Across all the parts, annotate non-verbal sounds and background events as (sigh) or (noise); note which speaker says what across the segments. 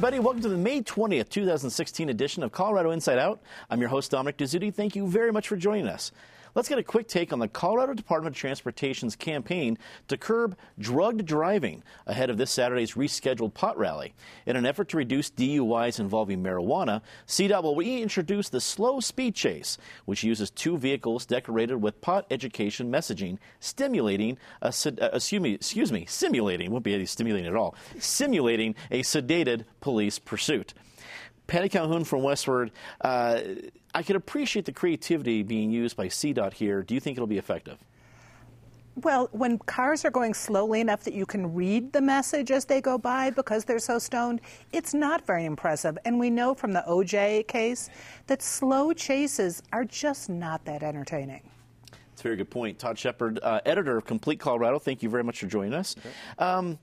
Speaker 1: Everybody. Welcome to the May 20th, 2016 edition of Colorado Inside Out. I'm your host, Dominic Dezzutti. Thank you very much for joining us. Let's get a quick take on the Colorado Department of Transportation's campaign to curb drugged driving ahead of this Saturday's rescheduled pot rally. In an effort to reduce DUIs involving marijuana, CDOT will reintroduce the slow speed chase, which uses two vehicles decorated with pot education messaging, stimulating a, uh, excuse me, excuse me, simulating, won't be any stimulating at all, simulating a sedated police pursuit. Patty Calhoun from Westword. Uh, I can appreciate the creativity being used by CDOT here. Do you think it'll be effective?
Speaker 2: Well, when cars are going slowly enough that you can read the message as they go by because they're so stoned, it's not very impressive. And we know from the OJ case that slow chases are just not that entertaining.
Speaker 1: That's a very good point. Todd Shepherd, uh, editor of Complete Colorado, thank you very much for joining us. Okay. Um,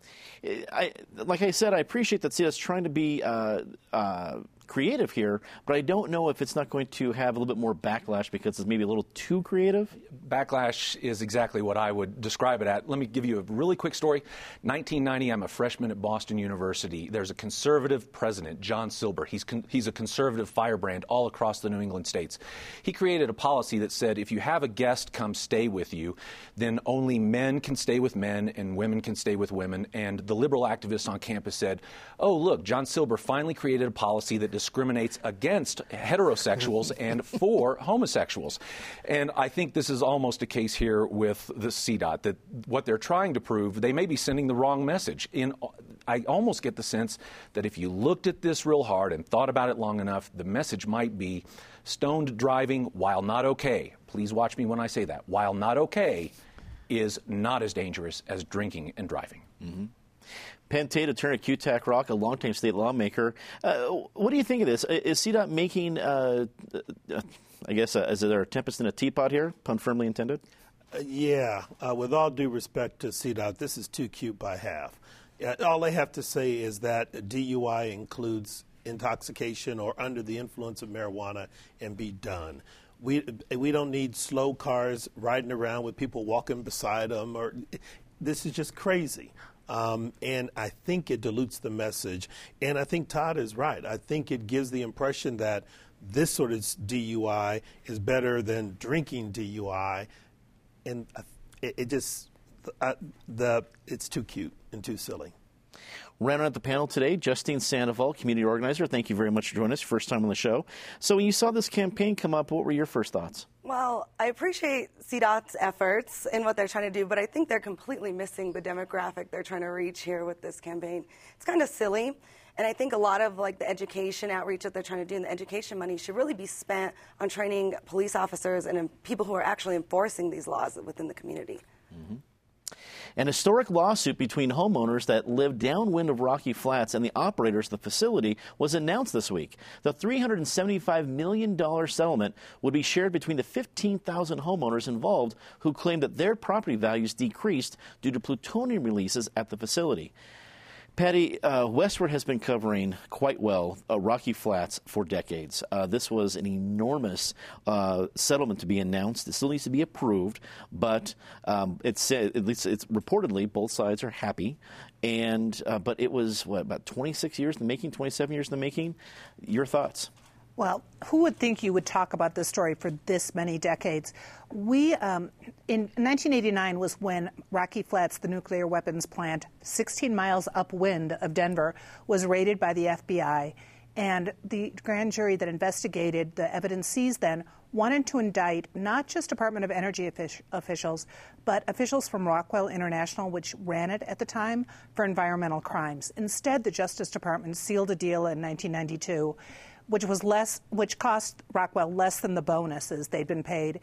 Speaker 1: I, like I said, I appreciate that CDOT's trying to be uh, uh, creative here, but I don't know if it's not going to have a little bit more backlash because it's maybe a little too creative.
Speaker 3: Backlash is exactly what I would describe it at. Let me give you a really quick story. 1990, I'm a freshman at Boston University. There's a conservative president, John Silber. He's, con- he's a conservative firebrand all across the New England states. He created a policy that said if you have a guest come stay with you, then only men can stay with men and women can stay with women. And the liberal activists on campus said, oh, look, John Silber finally created a policy that discriminates against heterosexuals (laughs) and for homosexuals. And I think this is almost a case here with the CDOT that what they're trying to prove, they may be sending the wrong message. In I almost get the sense that if you looked at this real hard and thought about it long enough, the message might be stoned driving, while not okay, please watch me when I say that, while not okay, is not as dangerous as drinking and driving. Mm-hmm.
Speaker 1: Penn Tate, attorney Kutak Rock, a longtime state lawmaker. Uh, what do you think of this? Is CDOT making, uh, uh, I guess, uh, is there a tempest in a teapot here, pun firmly intended?
Speaker 4: Uh, yeah. Uh, with all due respect to CDOT, this is too cute by half. all I have to say is that DUI includes intoxication or under the influence of marijuana and be done. We, we don't need slow cars riding around with people walking beside them or this is just crazy. Um, and I think it dilutes the message. And I think Todd is right. I think it gives the impression that this sort of DUI is better than drinking DUI. And it, it just, uh, the, it's too cute and too silly.
Speaker 1: Ran at the panel today, Justine Sandoval, community organizer. Thank you very much for joining us. First time on the show. So, when you saw this campaign come up, what were your first thoughts?
Speaker 5: Well, I appreciate CDOT's efforts in what they're trying to do, but I think they're completely missing the demographic they're trying to reach here with this campaign. It's kind of silly. And I think a lot of like the education outreach that they're trying to do and the education money should really be spent on training police officers and people who are actually enforcing these laws within the community. Mm-hmm.
Speaker 1: An historic lawsuit between homeowners that live downwind of Rocky Flats and the operators of the facility was announced this week. The $375 million settlement would be shared between the 15,000 homeowners involved who claim that their property values decreased due to plutonium releases at the facility. Patty, uh, Westword has been covering quite well uh, Rocky Flats for decades. Uh, this was an enormous uh, settlement to be announced. It still needs to be approved, but um, it's at least it's reportedly both sides are happy. And uh, but it was what about 26 years in the making, 27 years in the making. Your thoughts?
Speaker 2: Well, who would think you would talk about this story for this many decades? We, um, in 1989 was when Rocky Flats, the nuclear weapons plant, 16 miles upwind of Denver, was raided by the FBI. And the grand jury that investigated the evidence seized then wanted to indict not just Department of Energy officials, but officials from Rockwell International, which ran it at the time, for environmental crimes. Instead, the Justice Department sealed a deal in 1992 which was less, which cost Rockwell less than the bonuses they'd been paid.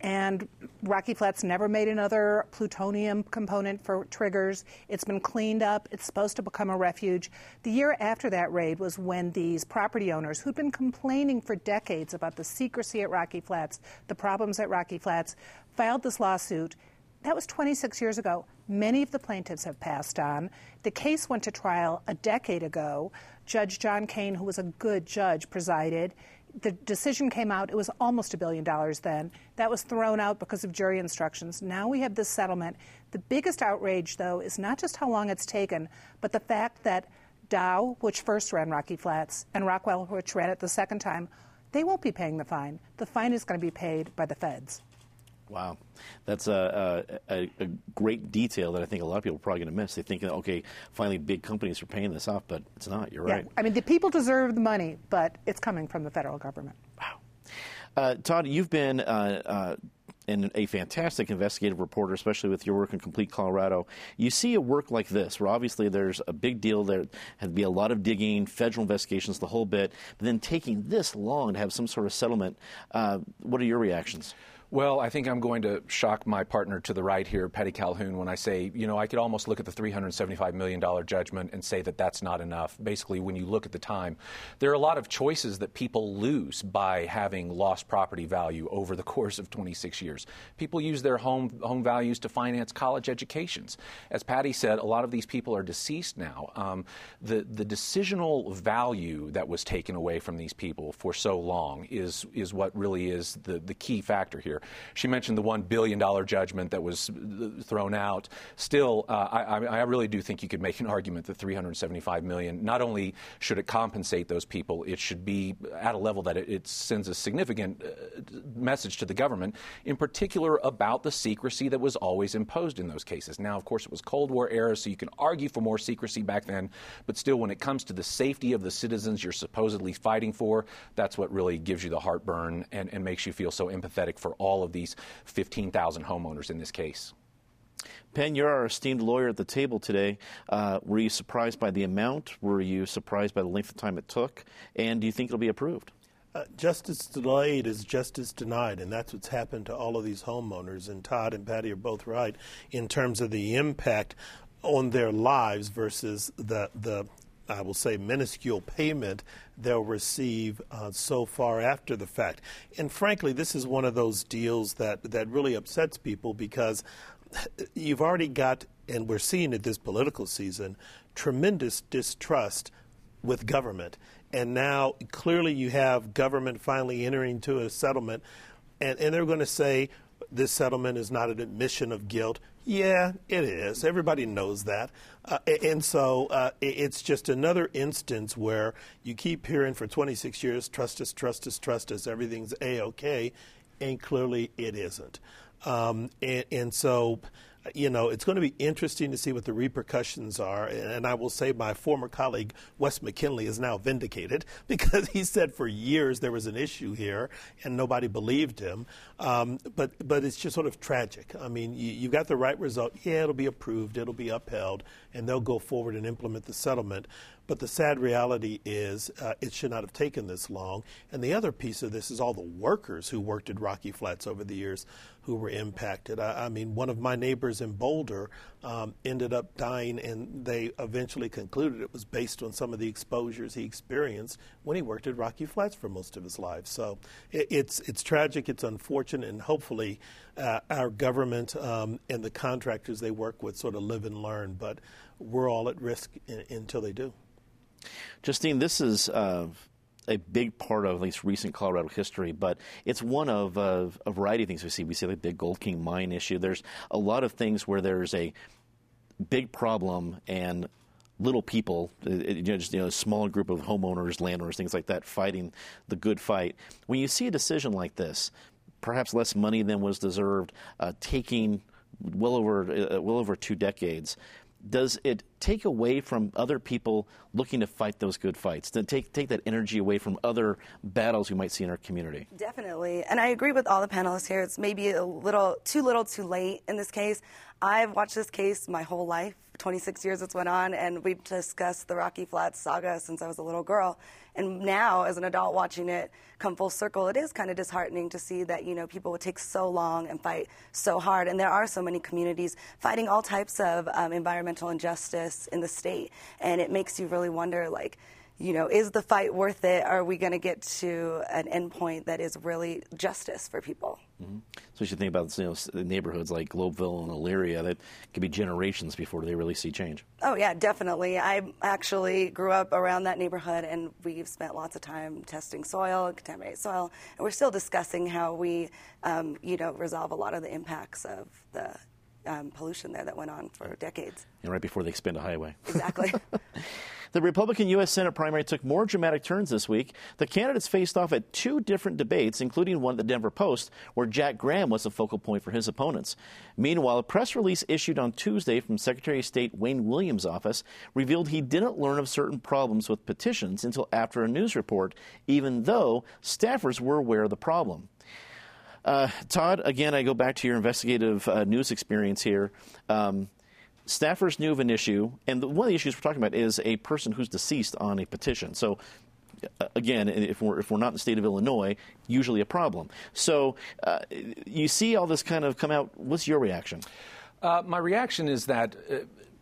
Speaker 2: And Rocky Flats never made another plutonium component for triggers. It's been cleaned up. It's supposed to become a refuge. The year after that raid was when these property owners, who'd been complaining for decades about the secrecy at Rocky Flats, the problems at Rocky Flats, filed this lawsuit. That was 26 years ago. Many of the plaintiffs have passed on. The case went to trial a decade ago. Judge John Kane, who was a good judge, presided. The decision came out, it was almost a billion dollars then. That was thrown out because of jury instructions. Now we have this settlement. The biggest outrage, though, is not just how long it's taken, but the fact that Dow, which first ran Rocky Flats, and Rockwell, which ran it the second time, they won't be paying the fine. The fine is going to be paid by the feds.
Speaker 1: Wow, that's a, a, a, great detail that I think a lot of people are probably going to miss. They think, okay, finally big companies are paying this off, but it's not. You're
Speaker 2: yeah.
Speaker 1: right.
Speaker 2: I mean, the people deserve the money, but it's coming from the federal government.
Speaker 1: Wow. Uh, Todd, you've been uh, uh, and a fantastic investigative reporter, especially with your work in Complete Colorado. You see a work like this, where obviously there's a big deal, there had to be a lot of digging, federal investigations, the whole bit, but then taking this long to have some sort of settlement. Uh, what are your reactions?
Speaker 3: Well, I think I'm going to shock my partner to the right here, Patty Calhoun, when I say, you know, I could almost look at the $375 million judgment and say that that's not enough. Basically, when you look at the time, there are a lot of choices that people lose by having lost property value over the (laughs) course of 26 years. People use their home, home values to finance college educations. As Patty said, a lot of these people are deceased now. Um, the, the decisional value that was taken away from these people for so long is, is what really is the, the key factor here. She mentioned the $1 billion judgment that was thrown out. Still, uh, I, I, really do think you could make an argument that 375 million, not only should it compensate those people, it should be at a level that it, it sends a significant uh, message to the government, in particular about the secrecy that was always imposed in those cases. Now, of course, it was Cold War era, so you can argue for more secrecy back then, but still, when it comes to the safety of the citizens you're supposedly fighting for, that's what really gives you the heartburn and, and makes you feel so empathetic for all all of these 15,000 homeowners in this case.
Speaker 1: Penn, you're our esteemed lawyer at the table today. Uh, were you surprised by the amount? Were you surprised by the length of time it took? And do you think it'll be approved?
Speaker 4: Uh, justice delayed is justice denied, and that's what's happened to all of these homeowners. And Todd and Patty are both right in terms of the impact on their lives versus the the I will say, minuscule payment they'll receive uh, so far after the fact. And frankly, this is one of those deals that, that really upsets people because (laughs) you've already got, and we're seeing it this political season, tremendous distrust with government. And now clearly you have government finally entering into a settlement, and, and they're going to say, this settlement is not an admission of guilt. Yeah, it is. Everybody knows that. Uh, and so uh, it's just another instance where you keep hearing for 26 years, trust us, trust us, trust us, everything's A OK, and clearly it isn't. Um, and, and so you know, it's going to be interesting to see what the repercussions are. And I will say my former colleague, Wes McKinley, is now vindicated (laughs) because he said for years there was an issue here and nobody believed him. Um, but, but it's just sort of tragic. I mean, you, you got the right result. Yeah, it'll be approved, it'll be upheld, and they'll go forward and implement the settlement. But the sad reality is uh, it should not have taken this long. And the other piece of this is all the workers who worked at Rocky Flats over the years who were impacted. I, I mean, one of my neighbors in Boulder um, ended up dying, and they eventually concluded it was based on some of the exposures he experienced when he worked at Rocky Flats for most of his life. So it, it's it's tragic, it's unfortunate, and hopefully uh, our government um, and the contractors they work with sort of live and learn. But we're all at risk in, until they do.
Speaker 1: Justine, this is uh, a big part of at least recent Colorado history, but it's one of uh, a variety of things we see. We see the big Gold King mine issue. There's a lot of things where there's a big problem and little people, uh, you know, just you know, a small group of homeowners, landowners, things like that, fighting the good fight. When you see a decision like this, perhaps less money than was deserved, uh, taking well over uh, well over two decades does it take away from other people looking to fight those good fights? To take take that energy away from other battles we might see in our community?
Speaker 5: Definitely, and I agree with all the panelists here. It's maybe a little too little, too late in this case. I've watched this case my whole life. 26 years it's went on, and we've discussed the Rocky Flats saga since I was a little girl. And now, as an adult watching it come full circle, it is kind of disheartening to see that you know people would take so long and fight so hard, and there are so many communities fighting all types of um, environmental injustice in the state, and it makes you really wonder, like you know, is the fight worth it? Are we going to get to an endpoint that is really justice for people?
Speaker 1: Mm-hmm. So you should think about you know, neighborhoods like Globeville and Elyria that could be generations before they really see change.
Speaker 5: Oh yeah, definitely. I actually grew up around that neighborhood, and we've spent lots of time testing soil, contaminated soil, and we're still discussing how we, um, you know, resolve a lot of the impacts of the um, pollution there that went on for decades.
Speaker 1: And right before they expand a highway.
Speaker 5: Exactly. (laughs)
Speaker 1: The Republican U.S. Senate primary took more dramatic turns this week. The candidates faced off at two different debates, including one at the Denver Post, where Jack Graham was the focal point for his opponents. Meanwhile, a press release issued on Tuesday from Secretary of State Wayne Williams' office revealed he didn't learn of certain problems with petitions until after a news report, even though staffers were aware of the problem. Uh, Todd, again, I go back to your investigative uh, news experience here. Um, staffers knew of an issue, and the, one of the issues we're talking about is a person who's deceased on a petition. So, uh, again, if we're if we're not in the state of Illinois, usually a problem. So, uh, you see all this kind of come out. What's your reaction?
Speaker 3: Uh, my reaction is that uh,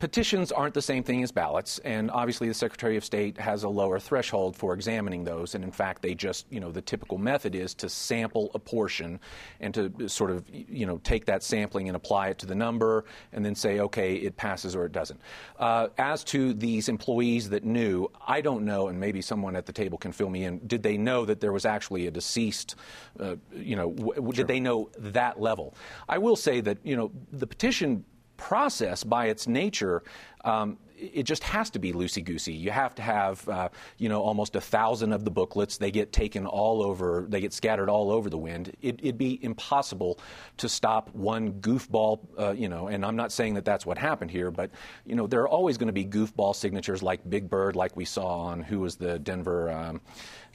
Speaker 3: petitions aren't the same thing as ballots, and obviously the Secretary of State has a lower threshold for examining those. And in fact, they just, you know, the typical method is to sample a portion and to sort of, you know, take that sampling and apply it to the number and then say, okay, it passes or it doesn't. Uh, as to these employees that knew, I don't know, and maybe someone at the table can fill me in. Did they know that there was actually a deceased? Uh, you know, w- sure. did they know that level? I will say that, you know, the petition process by its nature um, it just has to be loosey goosey. You have to have, uh, you know, almost a thousand of the booklets. They get taken all over, they get scattered all over the wind. It, would be impossible to stop one goofball, uh, you know, and I'm not saying that that's what happened here, but, you know, there are always going to be goofball signatures like Big Bird, like we saw on who was the Denver. Um,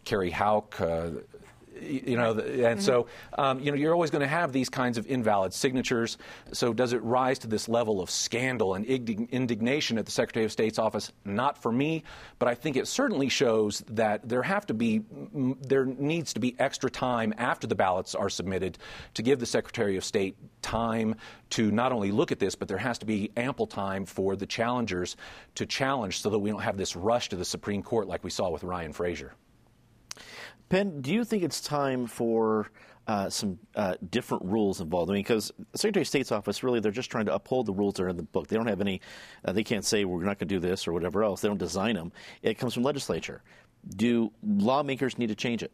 Speaker 3: Kerry Houck, uh, you know, and mm-hmm. so um, you know you're always going to have these kinds of invalid signatures. So does it rise to this level of scandal and indignation at the Secretary of State's office? Not for me, but I think it certainly shows that there have to be there needs to be extra time after the ballots are submitted to give the Secretary of State time to not only look at this, but there has to be ample time for the challengers to challenge so that we don't have this rush to the Supreme Court like we saw with Ryan Frazier.
Speaker 1: Penn, do you think it's time for uh, some uh, different rules involved? I mean, because the Secretary of State's office really they're just trying to uphold the rules that are in the book. They don't have any. Uh, they can't say we're not going to do this or whatever else. They don't design them. It comes from legislature. Do lawmakers need to change it?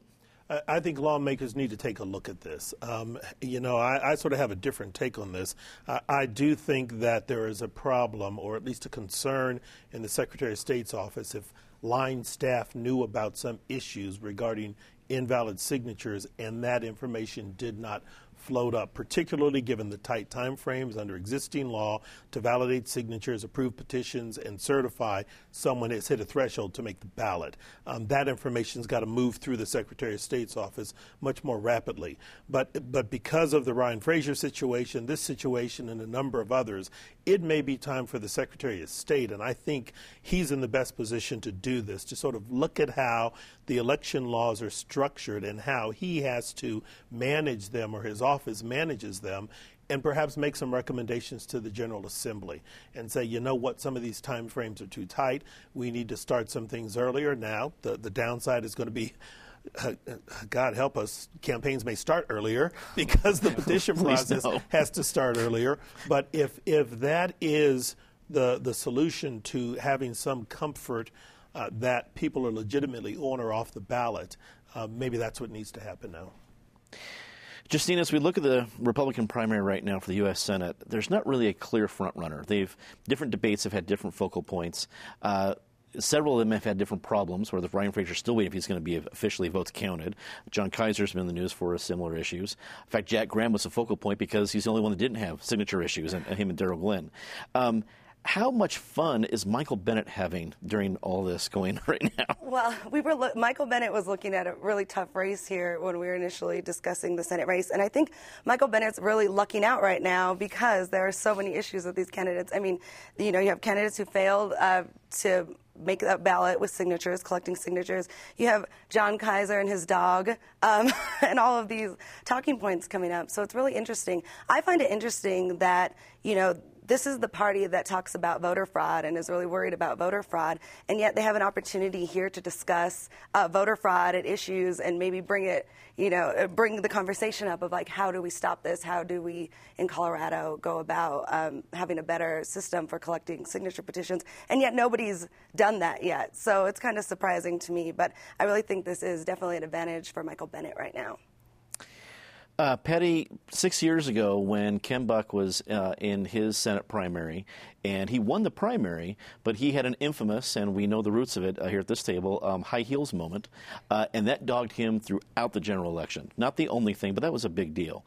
Speaker 4: I think lawmakers need to take a look at this. Um, you know, I, I, sort of have a different take on this. I, I, do think that there is a problem, or at least a concern, in the Secretary of State's office if line staff knew about some issues regarding invalid signatures and that information did not float up, particularly given the tight time frames under existing law to validate signatures, approve petitions, and certify someone has hit a threshold to make the ballot. Um, that information's got to move through the Secretary of State's office much more rapidly. But but because of the Ryan Frazier situation, this situation, and a number of others, it may be time for the Secretary of State, and I think he's in the best position to do this, to sort of look at how the election laws are structured and how he has to manage them or his office manages them and perhaps make some recommendations to the General Assembly and say, you know what, some of these time frames are too tight. We need to start some things earlier. Now, the, the downside is going to be God help us, campaigns may start earlier (laughs) because the (laughs) petition process no. (laughs) has to start earlier. But if if that is the the solution to having some comfort uh, that people are legitimately on or off the ballot, uh, maybe that's what needs to happen now.
Speaker 1: Justine, as we look at the Republican primary right now for the U.S. Senate, there's not really a clear front runner. They've different debates have had different focal points. Uh, several of them have had different problems. Where the Ryan Frazier's still waiting if he's going to be officially votes counted. Jon Keyser's been in the news for similar issues. In fact, Jack Graham was a focal point because he's the only one that didn't have signature issues, and, and him and Darryl Glenn. Um, how much fun is Michael Bennet having during all this going (laughs) right now?
Speaker 5: Well, we were lo- Michael Bennet was looking at a really tough race here when we were initially discussing the Senate race, and I think Michael Bennet's really lucking out right now because there are so many issues with these candidates. I mean, you know, you have candidates who failed uh, to make that ballot with signatures, collecting signatures. You have Jon Keyser and his dog, um, (laughs) and all of these talking points coming up. So it's really interesting. I find it interesting that you know this is the party that talks about voter fraud and is really worried about voter fraud, and yet they have an opportunity here to discuss uh, voter fraud and issues and maybe bring it, you know, uh, bring the conversation up of like how do we stop this? How do we in Colorado go about um, having a better system for collecting signature petitions? And yet nobody's done that yet, so it's kind of surprising to me. But I really think this is definitely an advantage for Michael Bennet right now.
Speaker 1: Uh, Patty, six years ago, when Ken Buck was uh, in his Senate primary, and he won the primary, but he had an infamous, and we know the roots of it uh, here at this table, um, high heels moment, uh, and that dogged him throughout the general election. Not the only thing, but that was a big deal.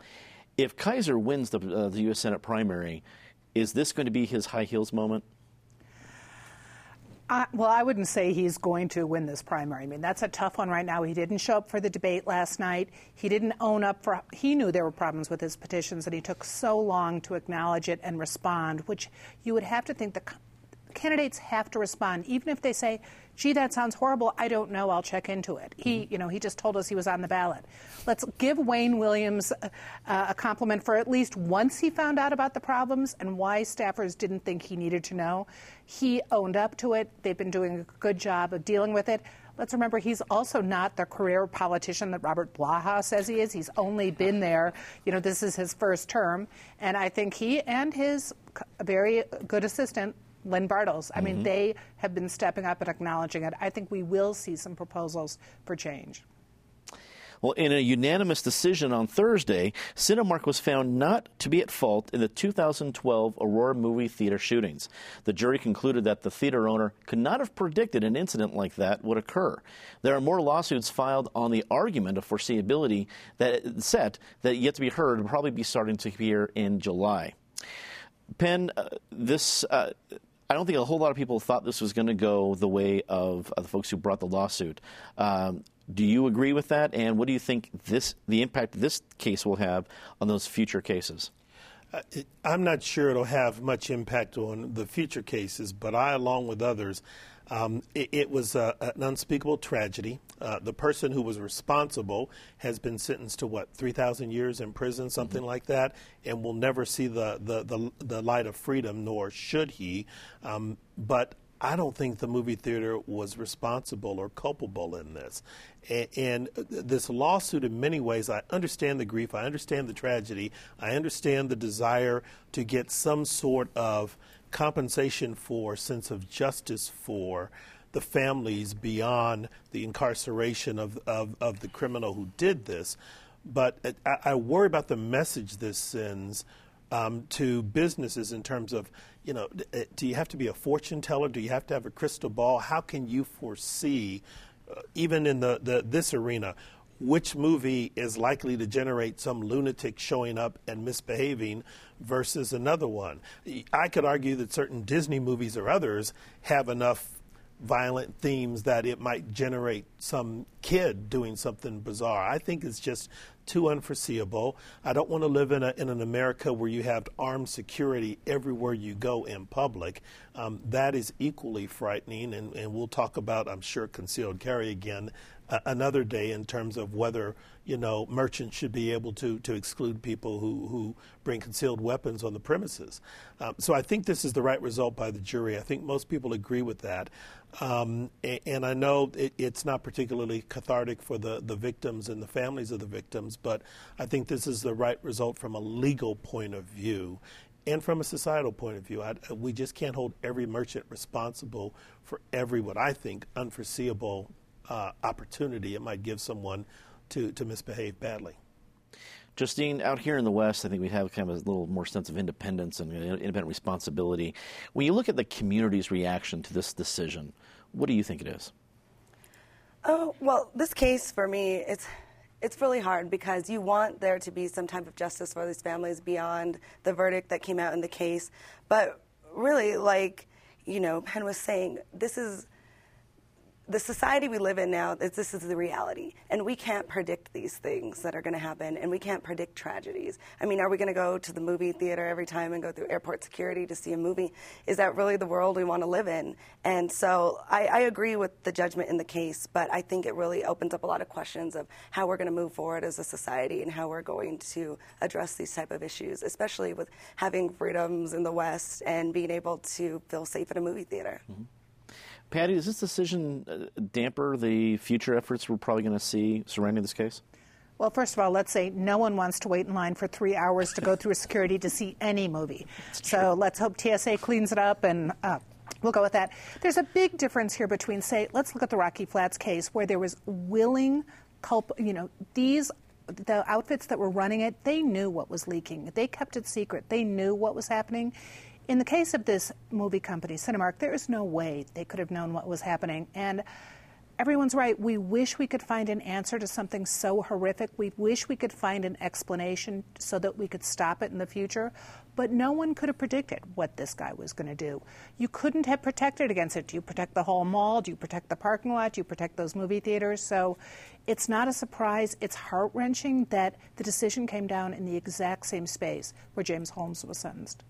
Speaker 1: If Keyser wins the, uh, the U.S. Senate primary, is this going to be his high heels moment?
Speaker 2: Well, I wouldn't say he's going to win this primary. I mean, that's a tough one right now. He didn't show up for the debate last night. He didn't own up for. He knew there were problems with his petitions, and he took so long to acknowledge it and respond, which you would have to think the candidates have to respond, even if they say, gee, that sounds horrible. I don't know. I'll check into it. He, you know, he just told us he was on the ballot. Let's give Wayne Williams uh, a compliment for at least once he found out about the problems and why staffers didn't think he needed to know. He owned up to it. They've been doing a good job of dealing with it. Let's remember he's also not the career politician that Robert Blaha says he is. He's only been there, you know, this is his first term. And I think he and his very good assistant Lynn Bartels. I mean, mm-hmm. they have been stepping up and acknowledging it. I think we will see some proposals for change.
Speaker 1: Well, in a unanimous decision on Thursday, Cinemark was found not to be at fault in the 2012 Aurora movie theater shootings. The jury concluded that the theater owner could not have predicted an incident like that would occur. There are more lawsuits filed on the argument of foreseeability that set that yet to be heard will probably be starting to hear in July. Penn, uh, this. Uh, I don't think a whole lot of people thought this was going to go the way of, the folks who brought the lawsuit. Um, do you agree with that? And what do you think this the impact this case will have on those future cases?
Speaker 4: Uh, I'm not sure it'll have much impact on the future cases, but I, along with others, um, it, it, was uh, an unspeakable tragedy. Uh, the person who was responsible has been sentenced to what 3,000 years in prison, something mm-hmm. like that, and will never see the, the, the, the, light of freedom, nor should he. Um, but I don't think the movie theater was responsible or culpable in this. And, and, this lawsuit, in many ways, I understand the grief, I understand the tragedy, I understand the desire to get some sort of compensation for, sense of justice for the families beyond the incarceration of, of, of the criminal who did this. But I, I worry about the message this sends um, to businesses in terms of, you know, uh, do you have to be a fortune teller? Do you have to have a crystal ball? How can you foresee, uh, even in the, the this arena, which movie is likely to generate some lunatic showing up and misbehaving versus another one? I could argue that certain Disney movies or others have enough violent themes that it might generate some kid doing something bizarre. I think it's just too unforeseeable. I don't want to live in, a, in an America where you have armed security everywhere you go in public. Um, that is equally frightening, and, and we'll talk about, I'm sure, concealed carry again another day in terms of whether you know merchants should be able to to exclude people who who bring concealed weapons on the premises. Um, so I think this is the right result by the jury. I think most people agree with that. Um, and, and, I know it, it's not particularly cathartic for the, the victims and the families of the victims, but I think this is the right result from a legal point of view and from a societal point of view. I, we just can't hold every merchant responsible for every, what I think, unforeseeable uh, opportunity it might give someone to, to misbehave badly.
Speaker 1: Justine, out here in the West, I think we have kind of a little more sense of independence and independent responsibility. When you look at the community's reaction to this decision, what do you think it is?
Speaker 5: Oh, well, this case for me, it's it's really hard because you want there to be some type of justice for these families beyond the verdict that came out in the case. But really, like, you know, Penn was saying, this is the society we live in now, this is the reality. And we can't predict these things that are going to happen, and we can't predict tragedies. I mean, are we going to go to the movie theater every time and go through airport security to see a movie? Is that really the world we want to live in? And so I, I agree with the judgment in the case, but I think it really opens up a lot of questions of how we're going to move forward as a society and how we're going to address these type of issues, especially with having freedoms in the West and being able to feel safe at a movie theater. Mm-hmm.
Speaker 1: Patty, does this decision uh, damper the future efforts we're probably going to see surrounding this case?
Speaker 2: Well, first of all, let's say no one wants to wait in line for three hours to go through security to see any movie. So let's hope TSA cleans it up and uh, we'll go with that. There's a big difference here between, say, let's look at the Rocky Flats case where there was willing culp, you know, these the outfits that were running it, they knew what was leaking. They kept it secret. They knew what was happening. In the case of this movie company, Cinemark, there is no way they could have known what was happening. And everyone's right. We wish we could find an answer to something so horrific. We wish we could find an explanation so that we could stop it in the future. But no one could have predicted what this guy was going to do. You couldn't have protected against it. Do you protect the whole mall? Do you protect the parking lot? Do you protect those movie theaters? So it's not a surprise. It's heart wrenching that the decision came down in the exact same space where James Holmes was sentenced.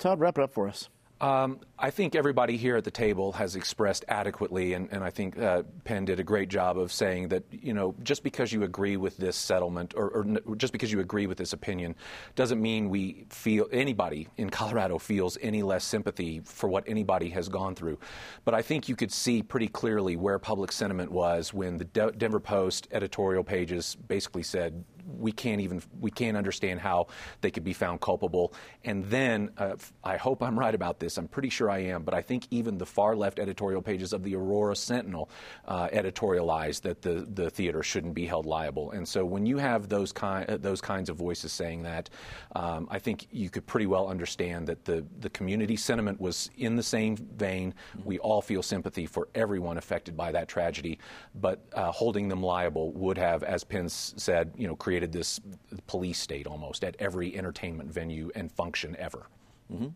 Speaker 1: Todd, wrap it up for us.
Speaker 3: Um, I think everybody here at the table has expressed adequately, and, and I think uh, Penn did a great job of saying that, you know, just because you agree with this settlement or, or, just because you agree with this opinion doesn't mean we feel, anybody in Colorado feels any less sympathy for what anybody has gone through. But I think you could see pretty clearly where public sentiment was when the De- Denver Post editorial pages basically said, we can't even we can't understand how they could be found culpable. And then uh, I hope I'm right about this. I'm pretty sure I am, but I think even the far left editorial pages of the Aurora Sentinel uh, editorialized that the the theater shouldn't be held liable. And so when you have those kind uh, those kinds of voices saying that, um, I think you could pretty well understand that the the community sentiment was in the same vein. We all feel sympathy for everyone affected by that tragedy, but uh, holding them liable would have, as Penn's said, you know, created created this police state almost at every entertainment venue and function ever.
Speaker 1: Mm-hmm.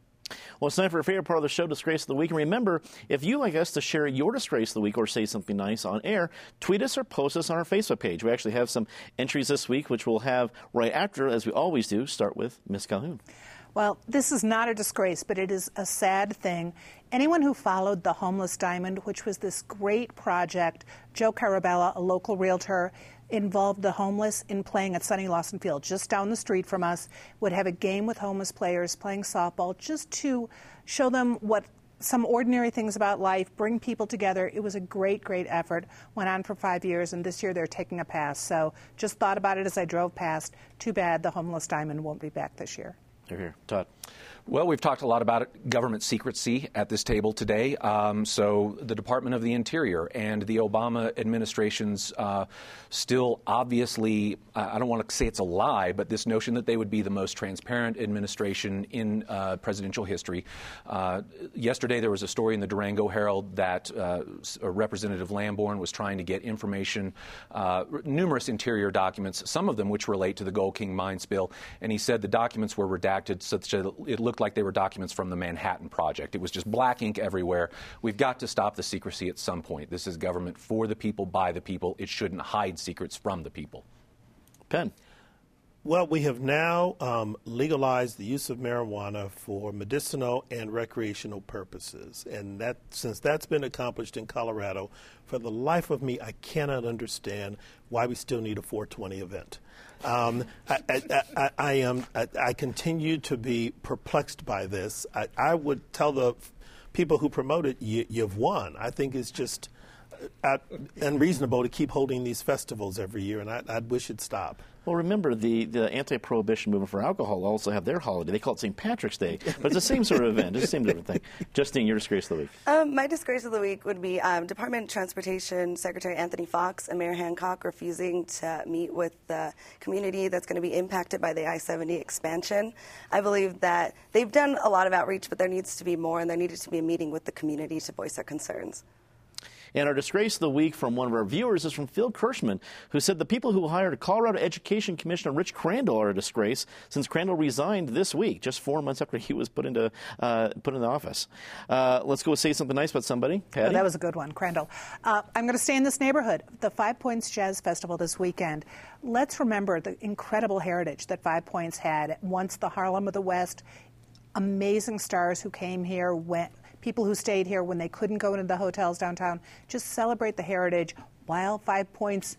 Speaker 1: Well, it's time for a favorite part of the show, Disgrace of the Week. And remember, if you'd like us to share your Disgrace of the Week or say something nice on air, tweet us or post us on our Facebook page. We actually have some entries this week, which we'll have right after, as we always do, start with Miss Calhoun.
Speaker 2: Well, this is not a disgrace, but it is a sad thing. Anyone who followed the Homeless Diamond, which was this great project, Joe Carabella, a local realtor, involved the homeless in playing at Sonny Lawson Field, just down the street from us, would have a game with homeless players playing softball just to show them what some ordinary things about life, bring people together. It was a great, great effort. Went on for five years, and this year they're taking a pass. So just thought about it as I drove past. Too bad the homeless diamond won't be back this year.
Speaker 1: Here, here. Todd.
Speaker 3: Well, we've talked a lot about government secrecy at this table today. Um, so, the Department of the Interior and the Obama administration's uh, still obviously, I don't want to say it's a lie, but this notion that they would be the most transparent administration in uh, presidential history. Uh, yesterday, there was a story in the Durango Herald that uh, Representative Lamborn was trying to get information, uh, numerous interior documents, some of them which relate to the Gold King mine spill, and he said the documents were redacted such that it looked looked like they were documents from the Manhattan Project. It was just black ink everywhere. We've got to stop the secrecy at some point. This is government for the people, by the people. It shouldn't hide secrets from the people.
Speaker 1: Penn.
Speaker 4: Well, we have now um, legalized the use of marijuana for medicinal and recreational purposes. And that, since that's been accomplished in Colorado, for the life of me, I cannot understand why we still need a 420 event. Um, I, I, I, I, am. I, continue to be perplexed by this. I, would tell the people who promote it, you, have won. I think it's just unreasonable to keep holding these festivals every year, and I, I wish it'd stop.
Speaker 1: Well, remember the, the anti-prohibition movement for alcohol also have their holiday. They call it St. Patrick's Day, but it's the same sort of event. It's the same different thing. (laughs) Justine, your disgrace of the week.
Speaker 5: Um, my disgrace of the week would be um, Department of Transportation Secretary Anthony Foxx and Mayor Hancock refusing to meet with the community that's going to be impacted by the I-70 expansion. I believe that they've done a lot of outreach, but there needs to be more, and there needed to be a meeting with the community to voice their concerns.
Speaker 1: And our disgrace of the week from one of our viewers is from Phil Kirschman, who said the people who hired Colorado Education Commissioner Rich Crandall are a disgrace since Crandall resigned this week, just four months after he was put into uh, put into office. Uh, let's go say something nice about somebody. Patty?
Speaker 2: Oh, that was a good one, Crandall. Uh, I'm going to stay in this neighborhood. The Five Points Jazz Festival this weekend. Let's remember the incredible heritage that Five Points had once the Harlem of the West. Amazing stars who came here went people who stayed here when they couldn't go into the hotels downtown. Just celebrate the heritage while Five Points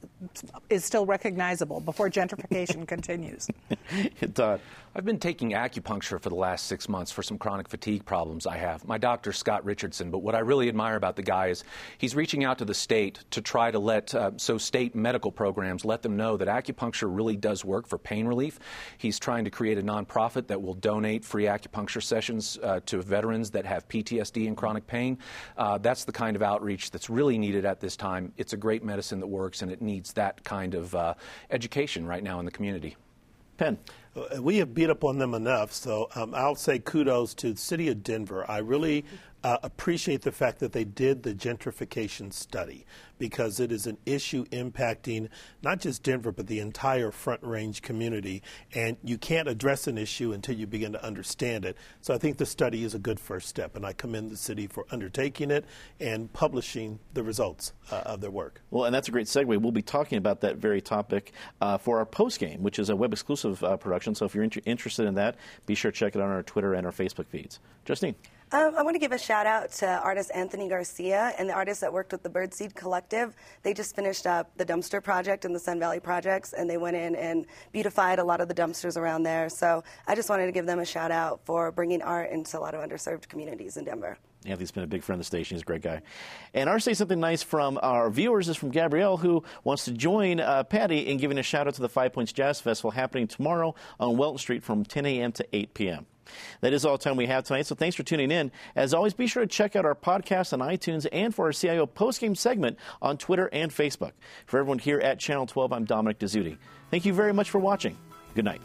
Speaker 2: is still recognizable before gentrification (laughs) continues.
Speaker 1: Todd.
Speaker 3: I've been taking acupuncture for the last six months for some chronic fatigue problems I have. My doctor, Scott Richardson, but what I really admire about the guy is he's reaching out to the state to try to let, uh, so state medical programs let them know that acupuncture really does work for pain relief. He's trying to create a nonprofit that will donate free acupuncture sessions uh, to veterans that have PTSD and chronic pain. Uh, that's the kind of outreach that's really needed at this time. It's a great great medicine that works, and it needs that kind of uh, education right now in the community.
Speaker 1: Penn.
Speaker 4: Uh, we have beat up on them enough, so um, I'll say kudos to the city of Denver. I really uh, appreciate the fact that they did the gentrification study because it is an issue impacting not just Denver but the entire Front Range community, and you can't address an issue until you begin to understand it. So I think the study is a good first step, and I commend the city for undertaking it and publishing the results uh, of their work.
Speaker 1: Well, and that's a great segue. We'll be talking about that very topic uh, for our post game, which is a web exclusive uh, production. So if you're inter- interested in that, be sure to check it out on our Twitter and our Facebook feeds. Justine.
Speaker 5: Um, I want to give a shout out to artist Anthony Garcia and the artists that worked with the Birdseed Collective. They just finished up the dumpster project and the Sun Valley projects, and they went in and beautified a lot of the dumpsters around there. So I just wanted to give them a shout out for bringing art into a lot of underserved communities in Denver.
Speaker 1: Anthony's been a big friend of the station. He's a great guy. And our say something nice from our viewers is from Gabrielle, who wants to join uh, Patty in giving a shout out to the Five Points Jazz Festival happening tomorrow on Welton Street from 10 a.m. to 8 p.m. That is all the time we have tonight, so thanks for tuning in. As always, be sure to check out our podcast on iTunes and for our CIO postgame segment on Twitter and Facebook. For everyone here at Channel 12, I'm Dominic Dezzutti. Thank you very much for watching. Good night.